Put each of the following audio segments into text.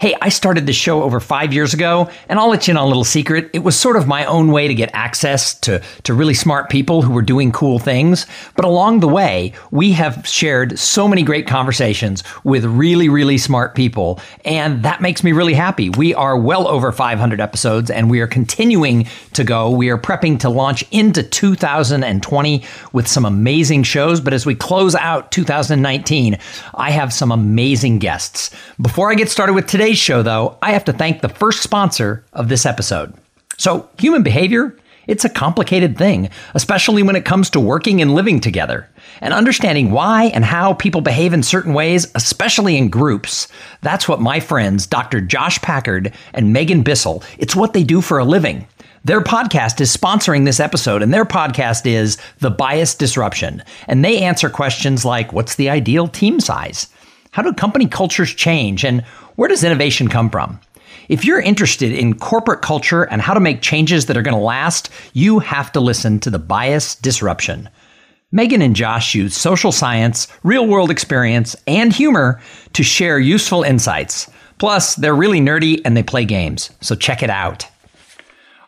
Hey, I started this show over five years ago, and I'll let you in on a little secret. It was sort of my own way to get access to, to really smart people who were doing cool things. But along the way, we have shared so many great conversations with really, really smart people, and that makes me really happy. We are well over 500 episodes, and we are continuing to go. We are prepping to launch into 2020 with some amazing shows. But as we close out 2019, I have some amazing guests. Before I get started with today's show, though, I have to thank the first sponsor of this episode. So, human behavior, it's a complicated thing, especially when it comes to working and living together. And understanding why and how people behave in certain ways, especially in groups, that's what my friends, Dr. Josh Packard and Megan Bissell, it's what they do for a living. Their podcast is sponsoring this episode, and their podcast is The Bias Disruption. And they answer questions like what's the ideal team size? How do company cultures change? And where does innovation come from? If you're interested in corporate culture and how to make changes that are going to last, you have to listen to The Bias Disruption. Megan and Josh use social science, real world experience, and humor to share useful insights. Plus, they're really nerdy and they play games, so check it out.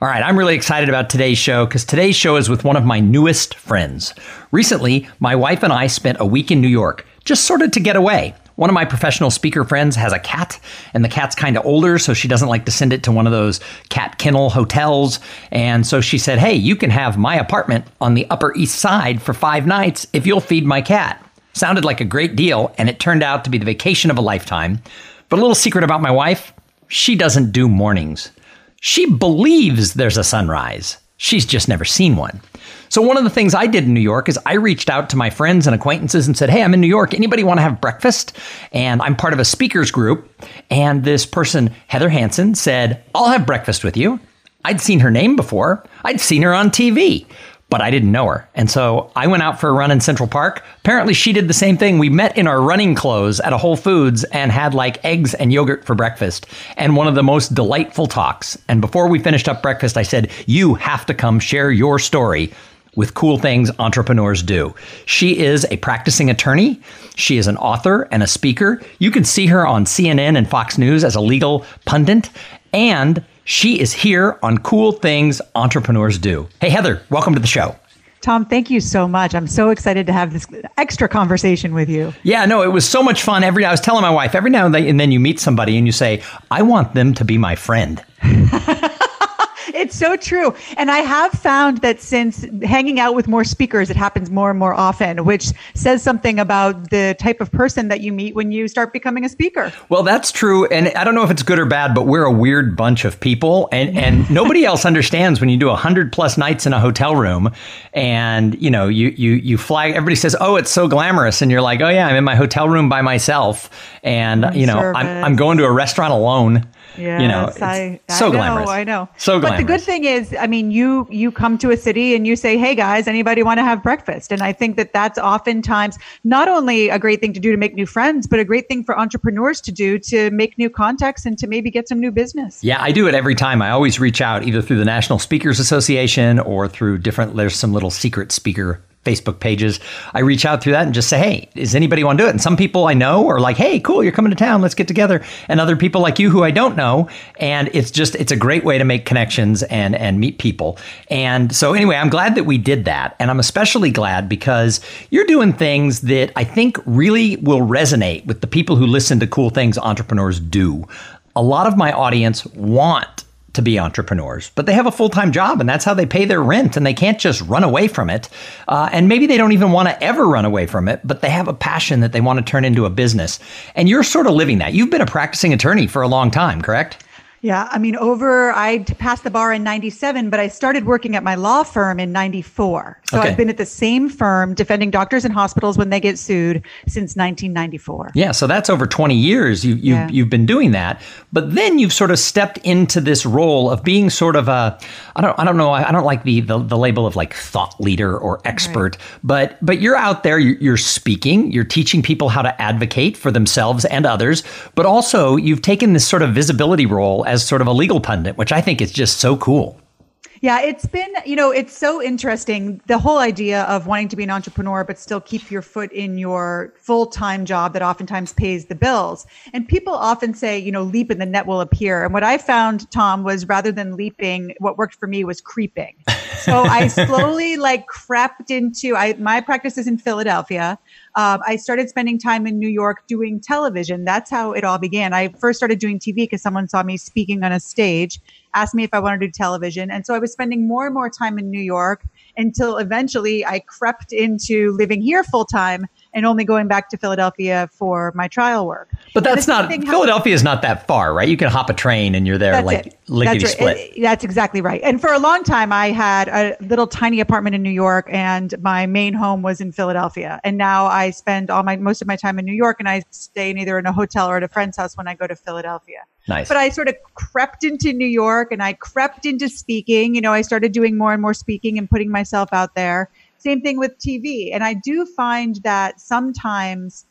All right, I'm really excited about today's show because today's show is with one of my newest friends. Recently, my wife and I spent a week in New York, just sort of to get away. One of my professional speaker friends has a cat, and the cat's kind of older, so she doesn't like to send it to one of those cat kennel hotels. And so she said, Hey, you can have my apartment on the Upper East Side for five nights if you'll feed my cat. Sounded like a great deal, and it turned out to be the vacation of a lifetime. But a little secret about my wife she doesn't do mornings. She believes there's a sunrise. She's just never seen one. So one of the things I did in New York is I reached out to my friends and acquaintances and said, "Hey, I'm in New York. Anybody want to have breakfast?" And I'm part of a speakers group, and this person, Heather Hansen, said, "I'll have breakfast with you." I'd seen her name before. I'd seen her on TV but I didn't know her. And so I went out for a run in Central Park. Apparently, she did the same thing. We met in our running clothes at a Whole Foods and had like eggs and yogurt for breakfast and one of the most delightful talks. And before we finished up breakfast, I said, You have to come share your story with cool things entrepreneurs do. She is a practicing attorney. She is an author and a speaker. You can see her on CNN and Fox News as a legal pundit. And she is here on Cool Things Entrepreneurs Do. Hey, Heather, welcome to the show. Tom, thank you so much. I'm so excited to have this extra conversation with you. Yeah, no, it was so much fun. Every I was telling my wife, every now and then, and then you meet somebody and you say, "I want them to be my friend." it's so true. And I have found that since hanging out with more speakers, it happens more and more often, which says something about the type of person that you meet when you start becoming a speaker. Well, that's true. And I don't know if it's good or bad, but we're a weird bunch of people. And, and nobody else understands when you do 100 plus nights in a hotel room and, you know, you, you, you fly, everybody says, oh, it's so glamorous. And you're like, oh, yeah, I'm in my hotel room by myself. And, you know, I'm, I'm going to a restaurant alone. Yes, you know, I, I so know, glamorous. I know. So glamorous. But the good thing is, I mean, you you come to a city and you say, "Hey guys, anybody want to have breakfast?" And I think that that's oftentimes not only a great thing to do to make new friends, but a great thing for entrepreneurs to do to make new contacts and to maybe get some new business. Yeah, I do it every time. I always reach out either through the National Speakers Association or through different. There's some little secret speaker Facebook pages, I reach out through that and just say, hey, does anybody want to do it? And some people I know are like, hey, cool, you're coming to town, let's get together. And other people like you who I don't know. And it's just, it's a great way to make connections and, and meet people. And so anyway, I'm glad that we did that. And I'm especially glad because you're doing things that I think really will resonate with the people who listen to cool things entrepreneurs do. A lot of my audience want to be entrepreneurs, but they have a full time job and that's how they pay their rent and they can't just run away from it. Uh, and maybe they don't even want to ever run away from it, but they have a passion that they want to turn into a business. And you're sort of living that. You've been a practicing attorney for a long time, correct? Yeah, I mean, over, I passed the bar in 97, but I started working at my law firm in 94. So Okay. I've been at the same firm defending doctors and hospitals when they get sued since 1994. Yeah, so that's over 20 years you, you've, Yeah. you've been doing that. But then you've sort of stepped into this role of being sort of a, I don't, I don't know, I don't like the, the, the label of like thought leader or expert, but, but you're out there, you're speaking, you're teaching people how to advocate for themselves and others, but also you've taken this sort of visibility role as sort of a legal pundit, which I think is just so cool. Yeah, it's been, you know, it's so interesting. The whole idea of wanting to be an entrepreneur, but still keep your foot in your full time job that oftentimes pays the bills. And people often say, you know, leap and the net will appear. And what I found, Tom, was rather than leaping, what worked for me was creeping. So I slowly like crept into, I, my practice is in Philadelphia. Um, I started spending time in New York doing television. That's how it all began. I first started doing TV because someone saw me speaking on a stage, asked me if I wanted to do television. And so I was spending more and more time in New York until eventually I crept into living here full time and only going back to Philadelphia for my trial work. But that's not, Philadelphia is not that far, right? You can hop a train and you're there like lickety That's split. right. It- that's exactly right. And for a long time, I had a little tiny apartment in New York, and my main home was in Philadelphia. And now I spend all my most of my time in New York, and I stay in either in a hotel or at a friend's house when I go to Philadelphia. Nice. But I sort of crept into New York, and I crept into speaking. You know, I started doing more and more speaking and putting myself out there. Same thing with TV, and I do find that sometimes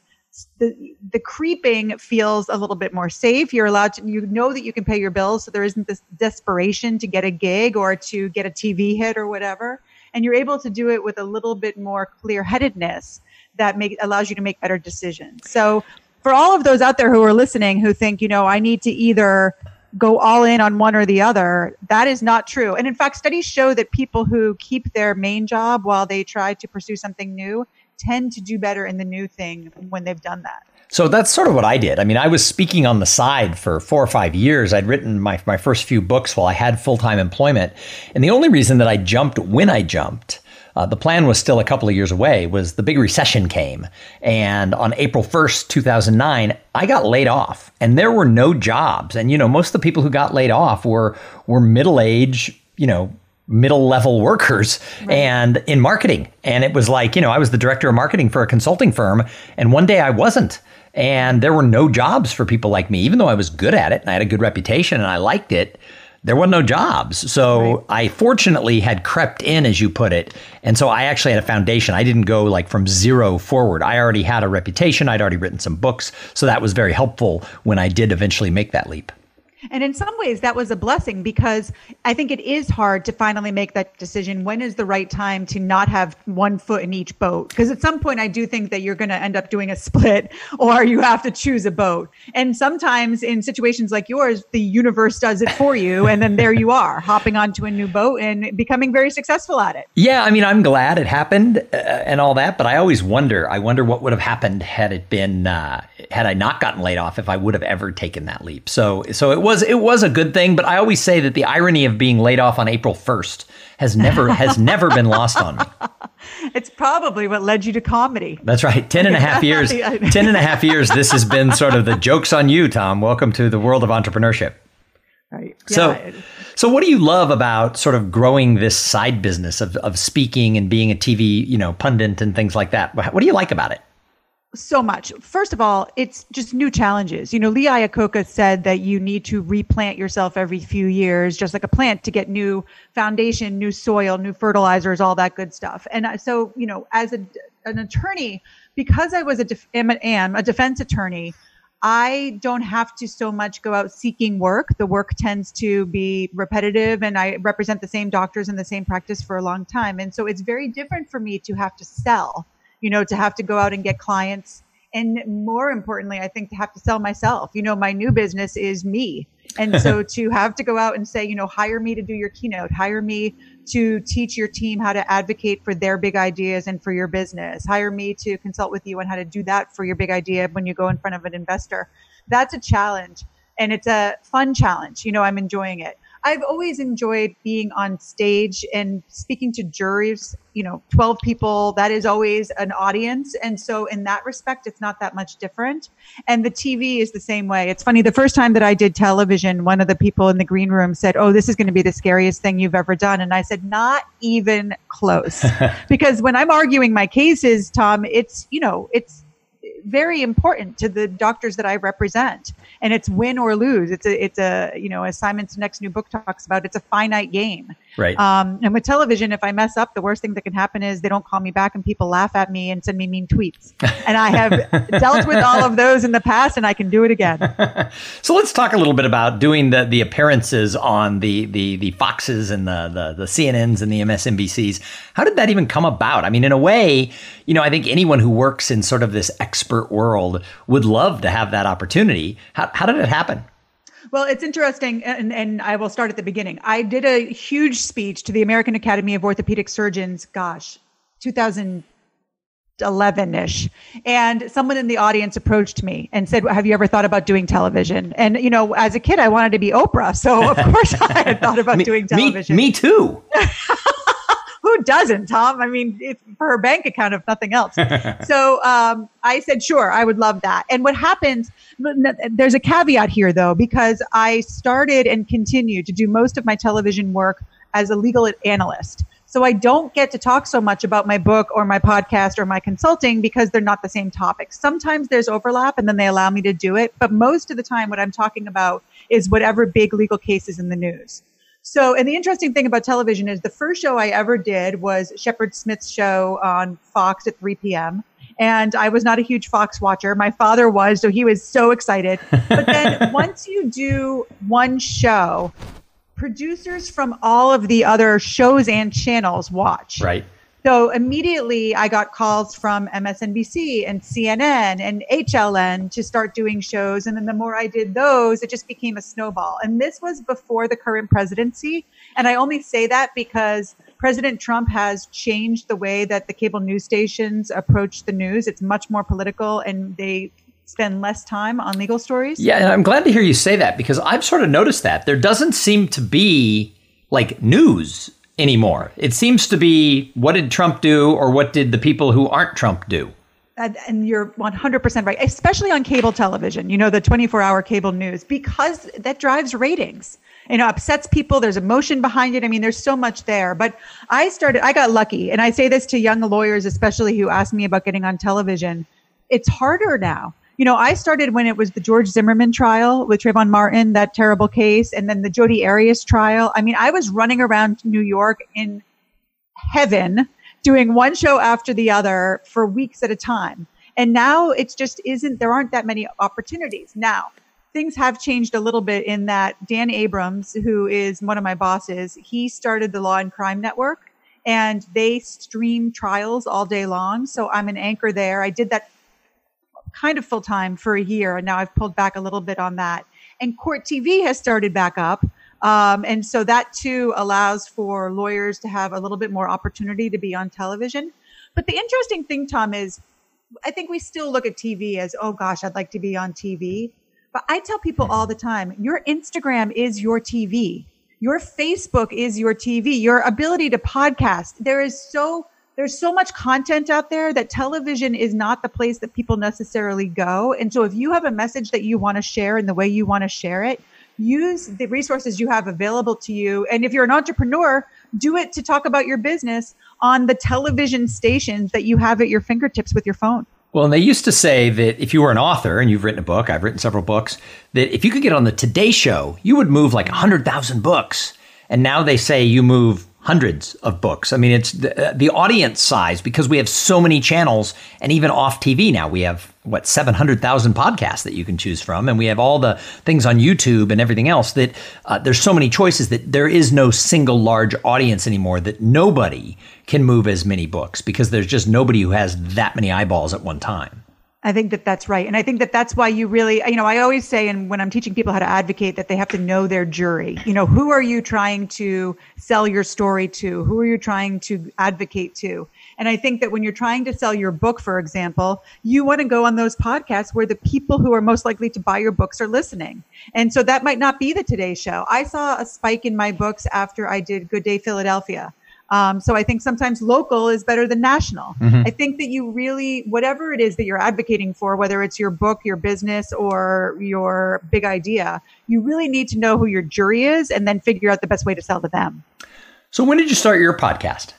the the creeping feels a little bit more safe. You're allowed to you know that you can pay your bills, so there isn't this desperation to get a gig or to get a TV hit or whatever. And you're able to do it with a little bit more clear headedness that make allows you to make better decisions. So for all of those out there who are listening who think, you know, I need to either go all in on one or the other, that is not true. And in fact, studies show that people who keep their main job while they try to pursue something new tend to do better in the new thing when they've done that. So that's sort of what I did. I mean, I was speaking on the side for four or five years. I'd written my, my first few books while I had full time employment. And the only reason that I jumped when I jumped, uh, the plan was still a couple of years away, was the big recession came. And on April 1st, 2009, I got laid off and there were no jobs. And, you know, most of the people who got laid off were, were middle age, you know, middle level workers and in marketing. And it was like, you know, I was the director of marketing for a consulting firm. And one day I wasn't. And there were no jobs for people like me, even though I was good at it and I had a good reputation and I liked it. There were no jobs. So I fortunately had crept in, as you put it. And so I actually had a foundation. I didn't go like from zero forward. I already had a reputation. I'd already written some books. So that was very helpful when I did eventually make that leap. And in some ways, that was a blessing because I think it is hard to finally make that decision. When is the right time to not have one foot in each boat? Because at some point, I do think that you're going to end up doing a split or you have to choose a boat. And sometimes in situations like yours, the universe does it for you. And then there you are, hopping onto a new boat and becoming very successful at it. Yeah, I mean, I'm glad it happened uh, and all that, but I always wonder. I wonder what would have happened had it been uh, had I not gotten laid off. If I would have ever taken that leap. So, so it was it was a good thing. But I always say that the irony of being laid off on April 1st has never has never been lost on me. It's probably what led you to comedy. That's right. Ten and a half years. Yeah. Ten and a half years. This has been sort of the jokes on you, Tom. Welcome to the world of entrepreneurship. Right. So, so what do you love about sort of growing this side business of, of speaking and being a TV, you know, pundit and things like that? What do you like about it? So much. First of all, it's just new challenges. You know, Lee Iacocca said that you need to replant yourself every few years, just like a plant to get new foundation, new soil, new fertilizers, all that good stuff. And so, you know, as a, an attorney, because I was a, def- am, am a defense attorney, I don't have to so much go out seeking work. The work tends to be repetitive, and I represent the same doctors in the same practice for a long time. And so it's very different for me to have to sell, you know, to have to go out and get clients. And more importantly, I think to have to sell myself. You know, my new business is me. And so to have to go out and say, you know, hire me to do your keynote, hire me to teach your team how to advocate for their big ideas and for your business, hire me to consult with you on how to do that for your big idea when you go in front of an investor. That's a challenge and it's a fun challenge. You know, I'm enjoying it. I've always enjoyed being on stage and speaking to juries, you know, 12 people, that is always an audience. And so in that respect, it's not that much different. And the TV is the same way. It's funny, the first time that I did television, one of the people in the green room said, Oh, this is going to be the scariest thing you've ever done. And I said, Not even close. because when I'm arguing my cases, Tom, it's, you know, it's, very important to the doctors that I represent. And it's win or lose. It's a, it's a, you know, as Simon's next new book talks about, it's a finite game. Right. Um, and with television, if I mess up, the worst thing that can happen is they don't call me back and people laugh at me and send me mean tweets. And I have dealt with all of those in the past and I can do it again. so let's talk a little bit about doing the, the appearances on the, the, the Foxes and the, the, the CNNs and the MSNBCs. How did that even come about? I mean, in a way, you know, I think anyone who works in sort of this expert world would love to have that opportunity. How, how did it happen? Well, it's interesting, and, and I will start at the beginning. I did a huge speech to the American Academy of Orthopedic Surgeons, gosh, 2011 ish. And someone in the audience approached me and said, Have you ever thought about doing television? And, you know, as a kid, I wanted to be Oprah. So, of course, I had thought about me, doing television. Me, me too. who doesn't, Tom? I mean, for her bank account, if nothing else. so um, I said, sure, I would love that. And what happens, there's a caveat here, though, because I started and continue to do most of my television work as a legal analyst. So I don't get to talk so much about my book or my podcast or my consulting because they're not the same topics. Sometimes there's overlap and then they allow me to do it. But most of the time, what I'm talking about is whatever big legal case is in the news. So, and the interesting thing about television is the first show I ever did was Shepard Smith's show on Fox at 3 p.m. And I was not a huge Fox watcher. My father was, so he was so excited. But then once you do one show, producers from all of the other shows and channels watch. Right. So immediately I got calls from MSNBC and CNN and HLN to start doing shows. And then the more I did those, it just became a snowball. And this was before the current presidency. And I only say that because President Trump has changed the way that the cable news stations approach the news. It's much more political and they spend less time on legal stories. Yeah, and I'm glad to hear you say that because I've sort of noticed that. There doesn't seem to be like news anymore. It seems to be what did Trump do or what did the people who aren't Trump do? Uh, and you're 100% right, especially on cable television, you know, the 24 hour cable news, because that drives ratings. You know, upsets people. There's emotion behind it. I mean, there's so much there. But I started, I got lucky. And I say this to young lawyers, especially who ask me about getting on television. It's harder now you know, I started when it was the George Zimmerman trial with Trayvon Martin, that terrible case, and then the Jodi Arias trial. I mean, I was running around New York in heaven doing one show after the other for weeks at a time. And now it's just isn't, there aren't that many opportunities. Now, things have changed a little bit in that Dan Abrams, who is one of my bosses, he started the Law and Crime Network and they stream trials all day long. So I'm an anchor there. I did that kind of full time for a year. And now I've pulled back a little bit on that. And court TV has started back up. Um, and so that too allows for lawyers to have a little bit more opportunity to be on television. But the interesting thing, Tom, is I think we still look at TV as, oh gosh, I'd like to be on TV. But I tell people all the time, your Instagram is your TV. Your Facebook is your TV. Your ability to podcast. There is so there's so much content out there that television is not the place that people necessarily go. And so if you have a message that you want to share in the way you want to share it, use the resources you have available to you. And if you're an entrepreneur, do it to talk about your business on the television stations that you have at your fingertips with your phone. Well, and they used to say that if you were an author and you've written a book, I've written several books, that if you could get on the Today Show, you would move like 100,000 books. And now they say you move hundreds of books. I mean, it's the, uh, the, audience size because we have so many channels and even off TV now. We have what 700,000 podcasts that you can choose from and we have all the things on YouTube and everything else that uh, there's so many choices that there is no single large audience anymore that nobody can move as many books because there's just nobody who has that many eyeballs at one time. I think that that's right. And I think that that's why you really, you know, I always say, and when I'm teaching people how to advocate, that they have to know their jury. You know, who are you trying to sell your story to? Who are you trying to advocate to? And I think that when you're trying to sell your book, for example, you want to go on those podcasts where the people who are most likely to buy your books are listening. And so that might not be the Today Show. I saw a spike in my books after I did Good Day Philadelphia. Um, so I think sometimes local is better than national. Mm-hmm. I think that you really, whatever it is that you're advocating for, whether it's your book, your business, or your big idea, you really need to know who your jury is and then figure out the best way to sell to them. So when did you start your podcast?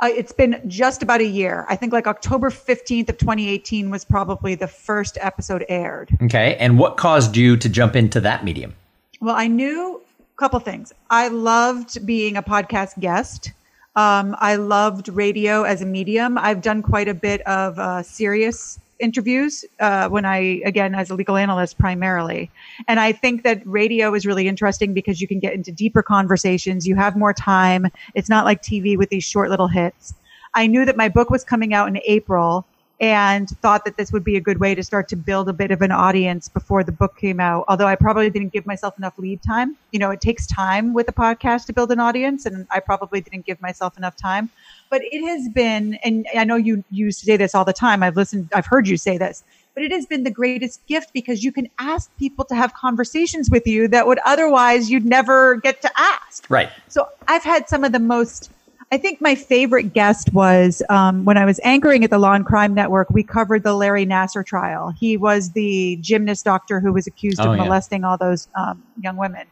Uh, it's been just about a year. I think like October 15th of 2018 was probably the first episode aired. Okay. And what caused you to jump into that medium? Well, I knew couple things. I loved being a podcast guest. Um, I loved radio as a medium. I've done quite a bit of uh, Sirius interviews uh, when I, again, as a legal analyst primarily. And I think that radio is really interesting because you can get into deeper conversations. You have more time. It's not like TV with these short little hits. I knew that my book was coming out in April and thought that this would be a good way to start to build a bit of an audience before the book came out. Although I probably didn't give myself enough lead time. You know, it takes time with a podcast to build an audience, and I probably didn't give myself enough time. But it has been, and I know you you say this all the time. I've listened, I've heard you say this, but it has been the greatest gift because you can ask people to have conversations with you that would otherwise you'd never get to ask. Right. So I've had some of the most I think my favorite guest was um, when I was anchoring at the Law and Crime Network. We covered the Larry Nassar trial. He was the gymnast doctor who was accused oh, of yeah. molesting all those um, young women.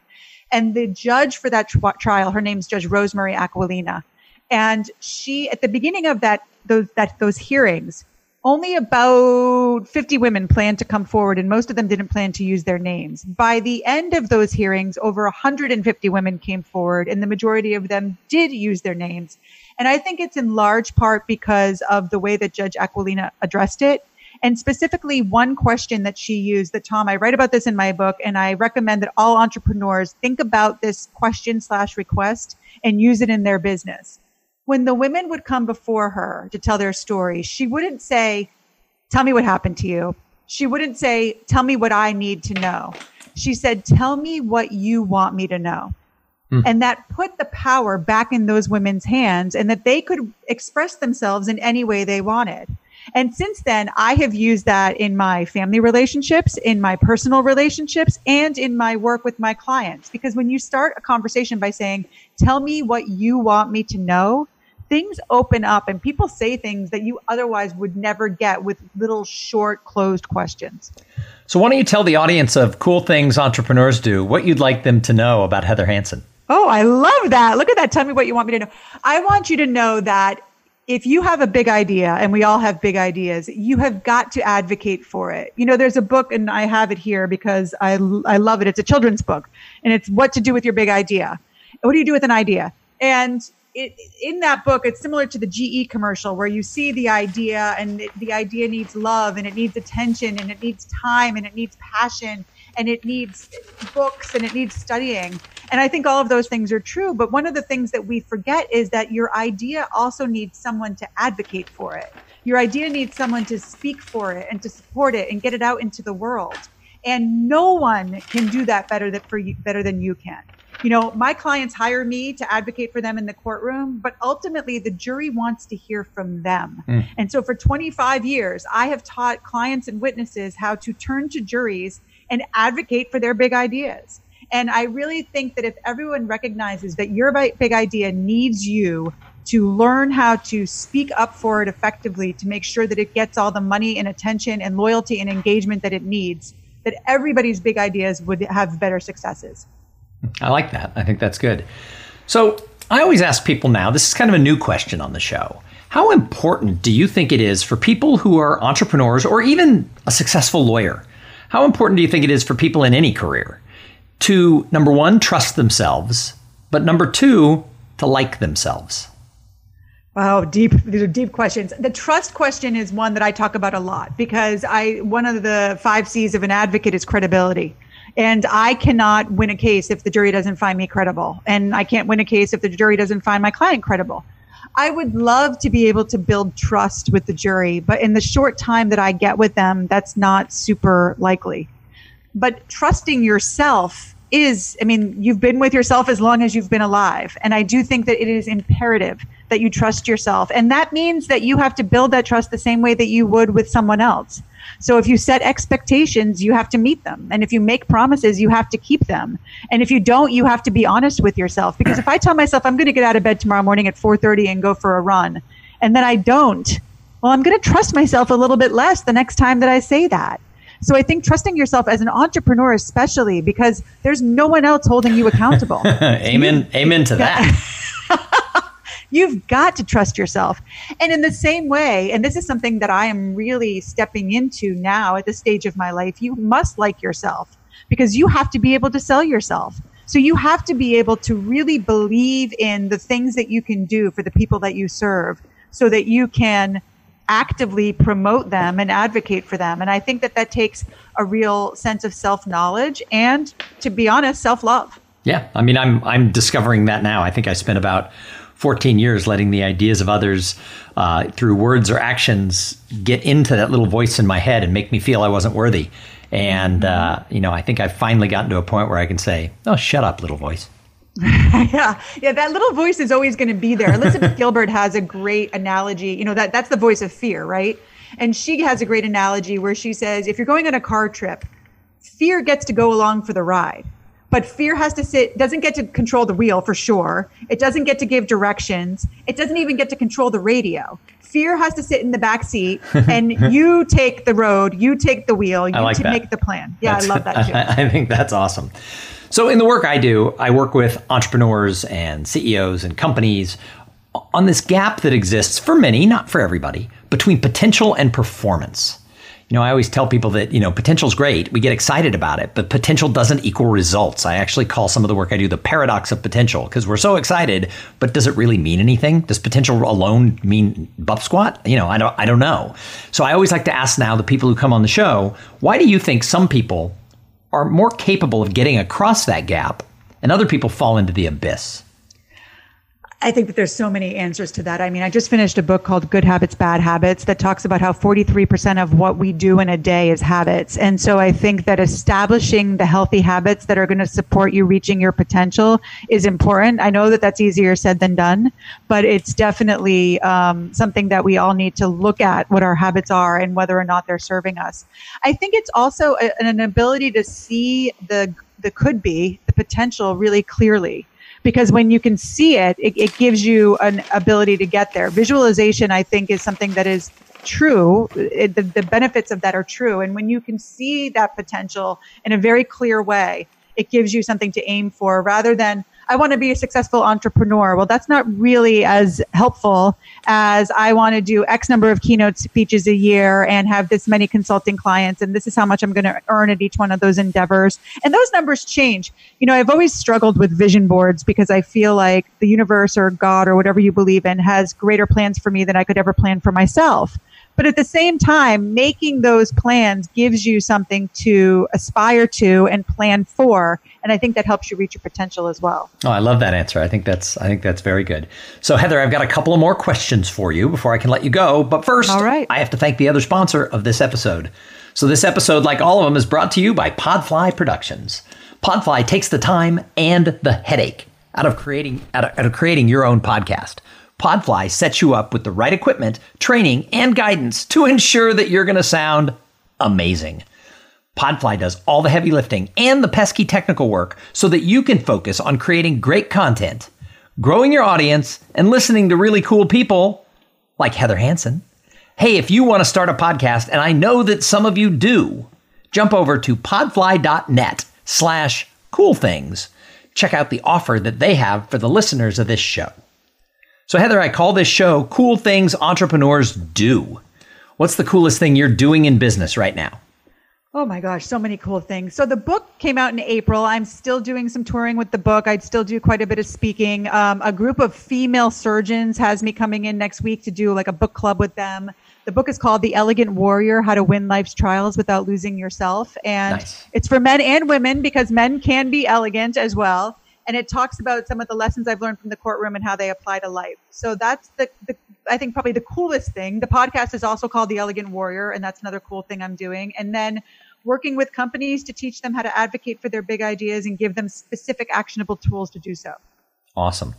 And the judge for that trial, her name's Judge Rosemary Aquilina, and she at the beginning of that those that those hearings, only about 50 women planned to come forward and most of them didn't plan to use their names. By the end of those hearings, over 150 women came forward and the majority of them did use their names. And I think it's in large part because of the way that Judge Aquilina addressed it. And specifically, one question that she used that Tom, I write about this in my book, and I recommend that all entrepreneurs think about this question slash request and use it in their business when the women would come before her to tell their story, she wouldn't say, Tell me what happened to you. She wouldn't say, Tell me what I need to know. She said, Tell me what you want me to know. Mm. And that put the power back in those women's hands and that they could express themselves in any way they wanted. And since then, I have used that in my family relationships, in my personal relationships, and in my work with my clients. Because when you start a conversation by saying, tell me what you want me to know, things open up and people say things that you otherwise would never get with little short closed questions. So why don't you tell the audience of cool things entrepreneurs do what you'd like them to know about Heather Hansen? Oh, I love that. Look at that. Tell me what you want me to know. I want you to know that if you have a big idea and we all have big ideas, you have got to advocate for it. You know, there's a book and I have it here because I, I love it. It's a children's book and it's what to do with your big idea. What do you do with an idea? And it, in that book, it's similar to the GE commercial where you see the idea and it, the idea needs love and it needs attention and it needs time and it needs passion and it needs books and it needs studying. And I think all of those things are true. But one of the things that we forget is that your idea also needs someone to advocate for it. Your idea needs someone to speak for it and to support it and get it out into the world. And no one can do that better than for you, better than you can you know, my clients hire me to advocate for them in the courtroom, but ultimately the jury wants to hear from them. Mm. And so for 25 years, I have taught clients and witnesses how to turn to juries and advocate for their big ideas. And I really think that if everyone recognizes that your big idea needs you to learn how to speak up for it effectively to make sure that it gets all the money and attention and loyalty and engagement that it needs, that everybody's big ideas would have better successes. I like that. I think that's good. So I always ask people now, this is kind of a new question on the show. How important do you think it is for people who are entrepreneurs or even a successful lawyer? How important do you think it is for people in any career to, number one, trust themselves, but number two, to like themselves? Wow, deep. These are deep questions. The trust question is one that I talk about a lot because I one of the five C's of an advocate is credibility. And I cannot win a case if the jury doesn't find me credible. And I can't win a case if the jury doesn't find my client credible. I would love to be able to build trust with the jury, but in the short time that I get with them, that's not super likely. But trusting yourself is, I mean, you've been with yourself as long as you've been alive. And I do think that it is imperative that you trust yourself. And that means that you have to build that trust the same way that you would with someone else. So if you set expectations, you have to meet them. And if you make promises, you have to keep them. And if you don't, you have to be honest with yourself. Because if I tell myself I'm going to get out of bed tomorrow morning at 4:30 and go for a run, and then I don't, well, I'm going to trust myself a little bit less the next time that I say that. So I think trusting yourself as an entrepreneur, especially because there's no one else holding you accountable. amen. amen to that. You've got to trust yourself. And in the same way, and this is something that I am really stepping into now at this stage of my life, you must like yourself because you have to be able to sell yourself. So you have to be able to really believe in the things that you can do for the people that you serve so that you can actively promote them and advocate for them. And I think that that takes a real sense of self knowledge and, to be honest, self love. Yeah, I mean, I'm I'm discovering that now. I think I spent about 14 years letting the ideas of others uh, through words or actions get into that little voice in my head and make me feel I wasn't worthy. And uh, you know, I think I've finally gotten to a point where I can say, "Oh, shut up, little voice." yeah, yeah, that little voice is always going to be there. Elizabeth Gilbert has a great analogy. You know that that's the voice of fear, right? And she has a great analogy where she says, if you're going on a car trip, fear gets to go along for the ride, but fear has to sit, doesn't get to control the wheel for sure. It doesn't get to give directions. It doesn't even get to control the radio. Fear has to sit in the back seat, and you take the road, you take the wheel, you like to that. make the plan. Yeah, That's- I love that too. I, I think that's awesome. So, in the work I do, I work with entrepreneurs and CEOs and companies on this gap that exists for many, not for everybody, between potential and performance. You know, I always tell people that, you know, potential's great. We get excited about it, but potential doesn't equal results. I actually call some of the work I do the paradox of potential because we're so excited, but does it really mean anything? Does potential alone mean buff squat? You know, I don't I don't know. So I always like to ask now the people who come on the show, why do you think some people are more capable of getting across that gap and other people fall into the abyss? I think that there's so many answers to that. I mean, I just finished a book called Good Habits, Bad Habits that talks about how 43% of what we do in a day is habits. And so I think that establishing the healthy habits that are going to support you reaching your potential is important. I know that that's easier said than done, but it's definitely um, something that we all need to look at what our habits are and whether or not they're serving us. I think it's also a, an ability to see the the could be, the potential really clearly because when you can see it, it, it gives you an ability to get there. Visualization, I think, is something that is true. It, the, the benefits of that are true. And when you can see that potential in a very clear way, it gives you something to aim for rather than, I want to be a successful entrepreneur. Well, that's not really as helpful as I want to do X number of keynote speeches a year and have this many consulting clients. And this is how much I'm going to earn at each one of those endeavors. And those numbers change. You know, I've always struggled with vision boards because I feel like the universe or God or whatever you believe in has greater plans for me than I could ever plan for myself. But at the same time, making those plans gives you something to aspire to and plan for. And I think that helps you reach your potential as well. Oh, I love that answer. I think that's I think that's very good. So Heather, I've got a couple of more questions for you before I can let you go. But first, All right. I have to thank the other sponsor of this episode. So this episode, like all of them, is brought to you by Podfly Productions. Podfly takes the time and the headache out of creating out of, out of creating your own podcast. Podfly sets you up with the right equipment, training, and guidance to ensure that you're going to sound amazing. Podfly does all the heavy lifting and the pesky technical work so that you can focus on creating great content, growing your audience, and listening to really cool people like Heather Hansen. Hey, if you want to start a podcast, and I know that some of you do, jump over to podfly.net slash cool things. Check out the offer that they have for the listeners of this show. So, Heather, I call this show Cool Things Entrepreneurs Do. What's the coolest thing you're doing in business right now? Oh my gosh, so many cool things. So the book came out in April. I'm still doing some touring with the book. I'd still do quite a bit of speaking. Um, a group of female surgeons has me coming in next week to do like a book club with them. The book is called The Elegant Warrior How to Win Life's Trials Without Losing Yourself. And Nice. it's for men and women because men can be elegant as well. And it talks about some of the lessons I've learned from the courtroom and how they apply to life. So that's the, the I think probably the coolest thing. The podcast is also called The Elegant Warrior, and that's another cool thing I'm doing. And then working with companies to teach them how to advocate for their big ideas and give them specific actionable tools to do so. Awesome.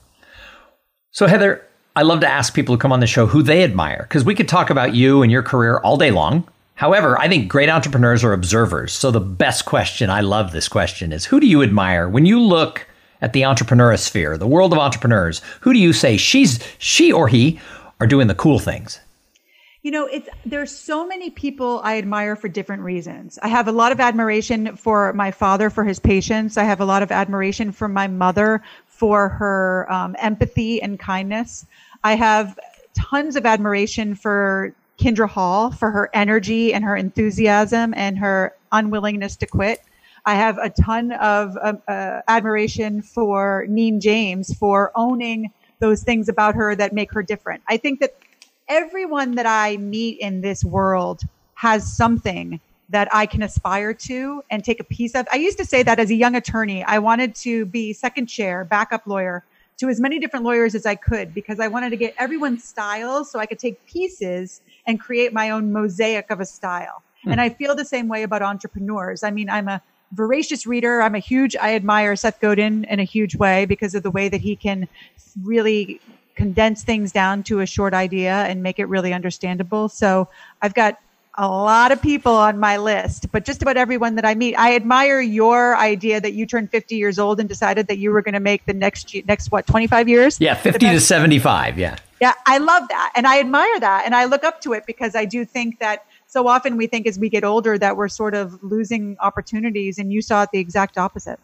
So, Heather, I love to ask people who come on the show who they admire because we could talk about you and your career all day long. However, I think great entrepreneurs are observers. So, the best question, I love this question, is who do you admire when you look at the entrepreneurosphere, the world of entrepreneurs? Who do you say she's she or he are doing the cool things? you know it's there's so many people i admire for different reasons i have a lot of admiration for my father for his patience i have a lot of admiration for my mother for her um, empathy and kindness i have tons of admiration for Kindra Hall for her energy and her enthusiasm and her unwillingness to quit I have a ton of uh, uh, admiration for Neen James for owning those things about her that make her different. I think that everyone that I meet in this world has something that I can aspire to and take a piece of. I used to say that as a young attorney, I wanted to be second chair, backup lawyer to as many different lawyers as I could because I wanted to get everyone's style so I could take pieces and create my own mosaic of a style. Hmm. And I feel the same way about entrepreneurs. I mean, I'm a voracious reader. I'm a huge, I admire Seth Godin in a huge way because of the way that he can really condense things down to a short idea and make it really understandable. So I've got a lot of people on my list, but just about everyone that I meet. I admire your idea that you turned 50 years old and decided that you were going to make the next next what 25 years? Yeah, 50 to 75, yeah. Yeah, I love that. And I admire that and I look up to it because I do think that so often we think as we get older that we're sort of losing opportunities and you saw it the exact opposite.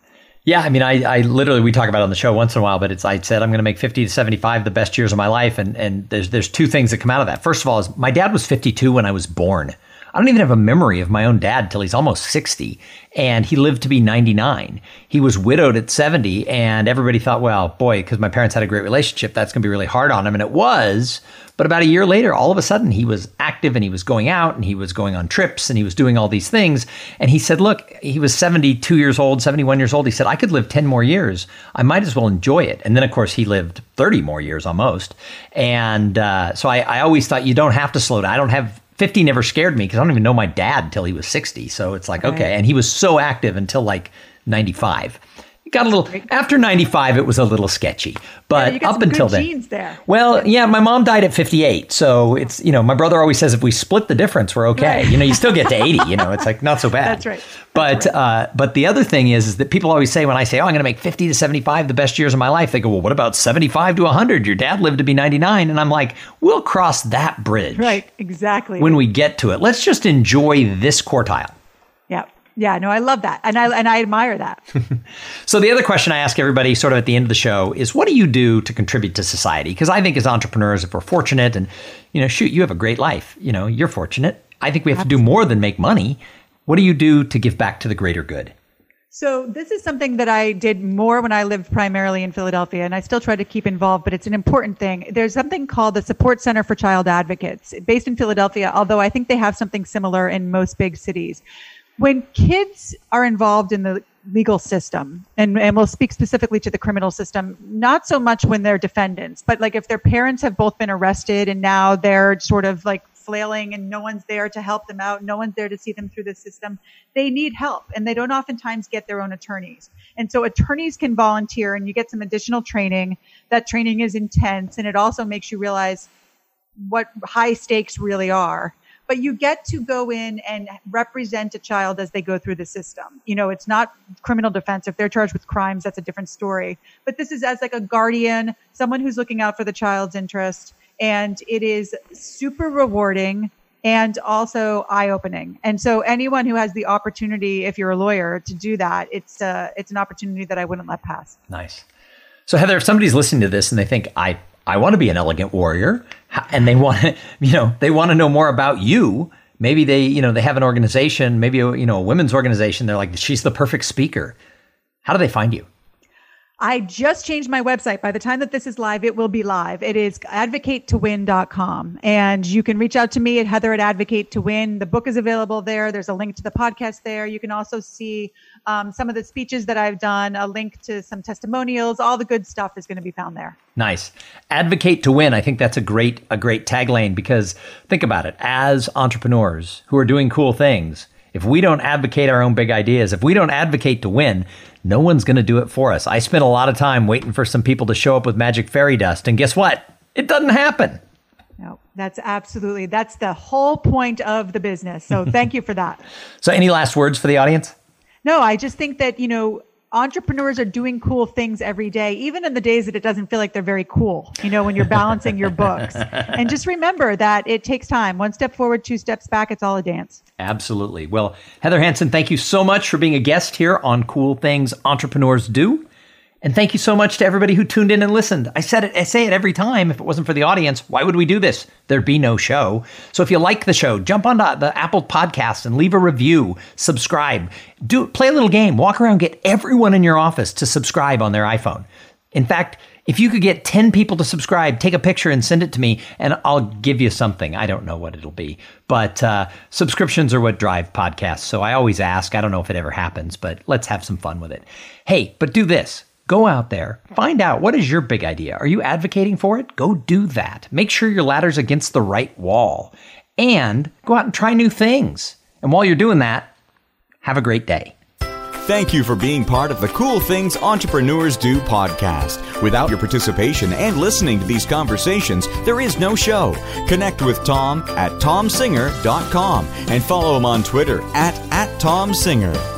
Yeah, I mean, I, I literally we talk about it on the show once in a while, but it's I said I'm going to make 50 to 75 the best years of my life, and and there's there's two things that come out of that. First of all, is my dad was 52 when I was born. I don't even have a memory of my own dad till he's almost 60, and he lived to be 99. He was widowed at 70, and everybody thought, well, boy, because my parents had a great relationship, that's going to be really hard on him, and it was. But about a year later, all of a sudden, he was active and he was going out and he was going on trips and he was doing all these things. And he said, Look, he was 72 years old, 71 years old. He said, I could live 10 more years. I might as well enjoy it. And then, of course, he lived 30 more years almost. And uh, so I, I always thought you don't have to slow down. I don't have 50 never scared me because I don't even know my dad until he was 60. So it's like, right. okay. And he was so active until like 95 got a little after 95 it was a little sketchy. But yeah, up until then. well yeah. my mom died at 58 so it's you know my brother always says if we split the difference we're okay. Right. you know you still get to 80 you know it's like not so bad. That's right. That's but right. Uh, but the other thing is is that people always say when i say oh i'm going to make 50 to 75 the best years of my life they go well what about 75 to 100 your dad lived to be 99 and i'm like we'll cross that bridge right exactly. when we get to it. Let's just enjoy this quartile yeah no, I love that. And I and I admire that. so the other question I ask everybody sort of at the end of the show is what do you do to contribute to society? Because I think as entrepreneurs if we're fortunate and you know, shoot, you have a great life, you know, you're fortunate. I think we have Absolutely. to do more than make money. What do you do to give back to the greater good? So this is something that I did more when I lived primarily in Philadelphia, and I still try to keep involved, but it's an important thing. There's something called the Support Center for Child Advocates, based in Philadelphia, although I think they have something similar in most big cities when kids are involved in the legal system, and, and we'll speak specifically to the criminal system, not so much when they're defendants, but like if their parents have both been arrested and now they're sort of like flailing and no one's there to help them out, no one's there to see them through the system, they need help and they don't oftentimes get their own attorneys. And so attorneys can volunteer and you get some additional training. That training is intense and it also makes you realize what high stakes really are but you get to go in and represent a child as they go through the system. You know, it's not criminal defense. If they're charged with crimes, that's a different story. But this is as like a guardian, someone who's looking out for the child's interest. And it is super rewarding and also eye-opening. And so anyone who has the opportunity, if you're a lawyer, to do that, it's uh, it's an opportunity that I wouldn't let pass. Nice. So Heather, if somebody's listening to this and they think I I want to be an elegant warrior, and they want to, you know, they want to know more about you. Maybe they, you know, they have an organization, maybe a, you know, a women's organization. They're like, she's the perfect speaker. How do they find you? I just changed my website. By the time that this is live, it will be live. It is advocate2win.com. And you can reach out to me at Heather at Advocate to Win. The book is available there. There's a link to the podcast there. You can also see um, some of the speeches that I've done, a link to some testimonials. All the good stuff is going to be found there. Nice. Advocate to win. I think that's a great, a great tagline because think about it. As entrepreneurs who are doing cool things, If we don't advocate our own big ideas, if we don't advocate to win, no one's going to do it for us. I spent a lot of time waiting for some people to show up with magic fairy dust, and guess what? It doesn't happen. No, that's absolutely that's the whole point of the business. So thank you for that. So any last words for the audience? No, I just think that, you know, entrepreneurs are doing cool things every day, even in the days that it doesn't feel like they're very cool, you know, when you're balancing your books. And just remember that it takes time. One step forward, two steps back. It's all a dance. Absolutely. Well, Heather Hansen, thank you so much for being a guest here on Cool Things Entrepreneurs Do. And thank you so much to everybody who tuned in and listened. I said it, I say it every time. If it wasn't for the audience, why would we do this? There'd be no show. So if you like the show, jump on the Apple Podcast and leave a review, subscribe, do play a little game, walk around, get everyone in your office to subscribe on their iPhone. In fact, if you could get 10 people to subscribe, take a picture and send it to me, and I'll give you something. I don't know what it'll be, but uh, subscriptions are what drive podcasts. So I always ask. I don't know if it ever happens, but let's have some fun with it. Hey, but do this Go out there, find out what is your big idea. Are you advocating for it? Go do that. Make sure your ladder's against the right wall and go out and try new things. And while you're doing that, have a great day. Thank you for being part of the Cool Things Entrepreneurs Do podcast. Without your participation and listening to these conversations, there is no show. Connect with Tom at tomsinger.com and follow him on Twitter at, at tomsinger.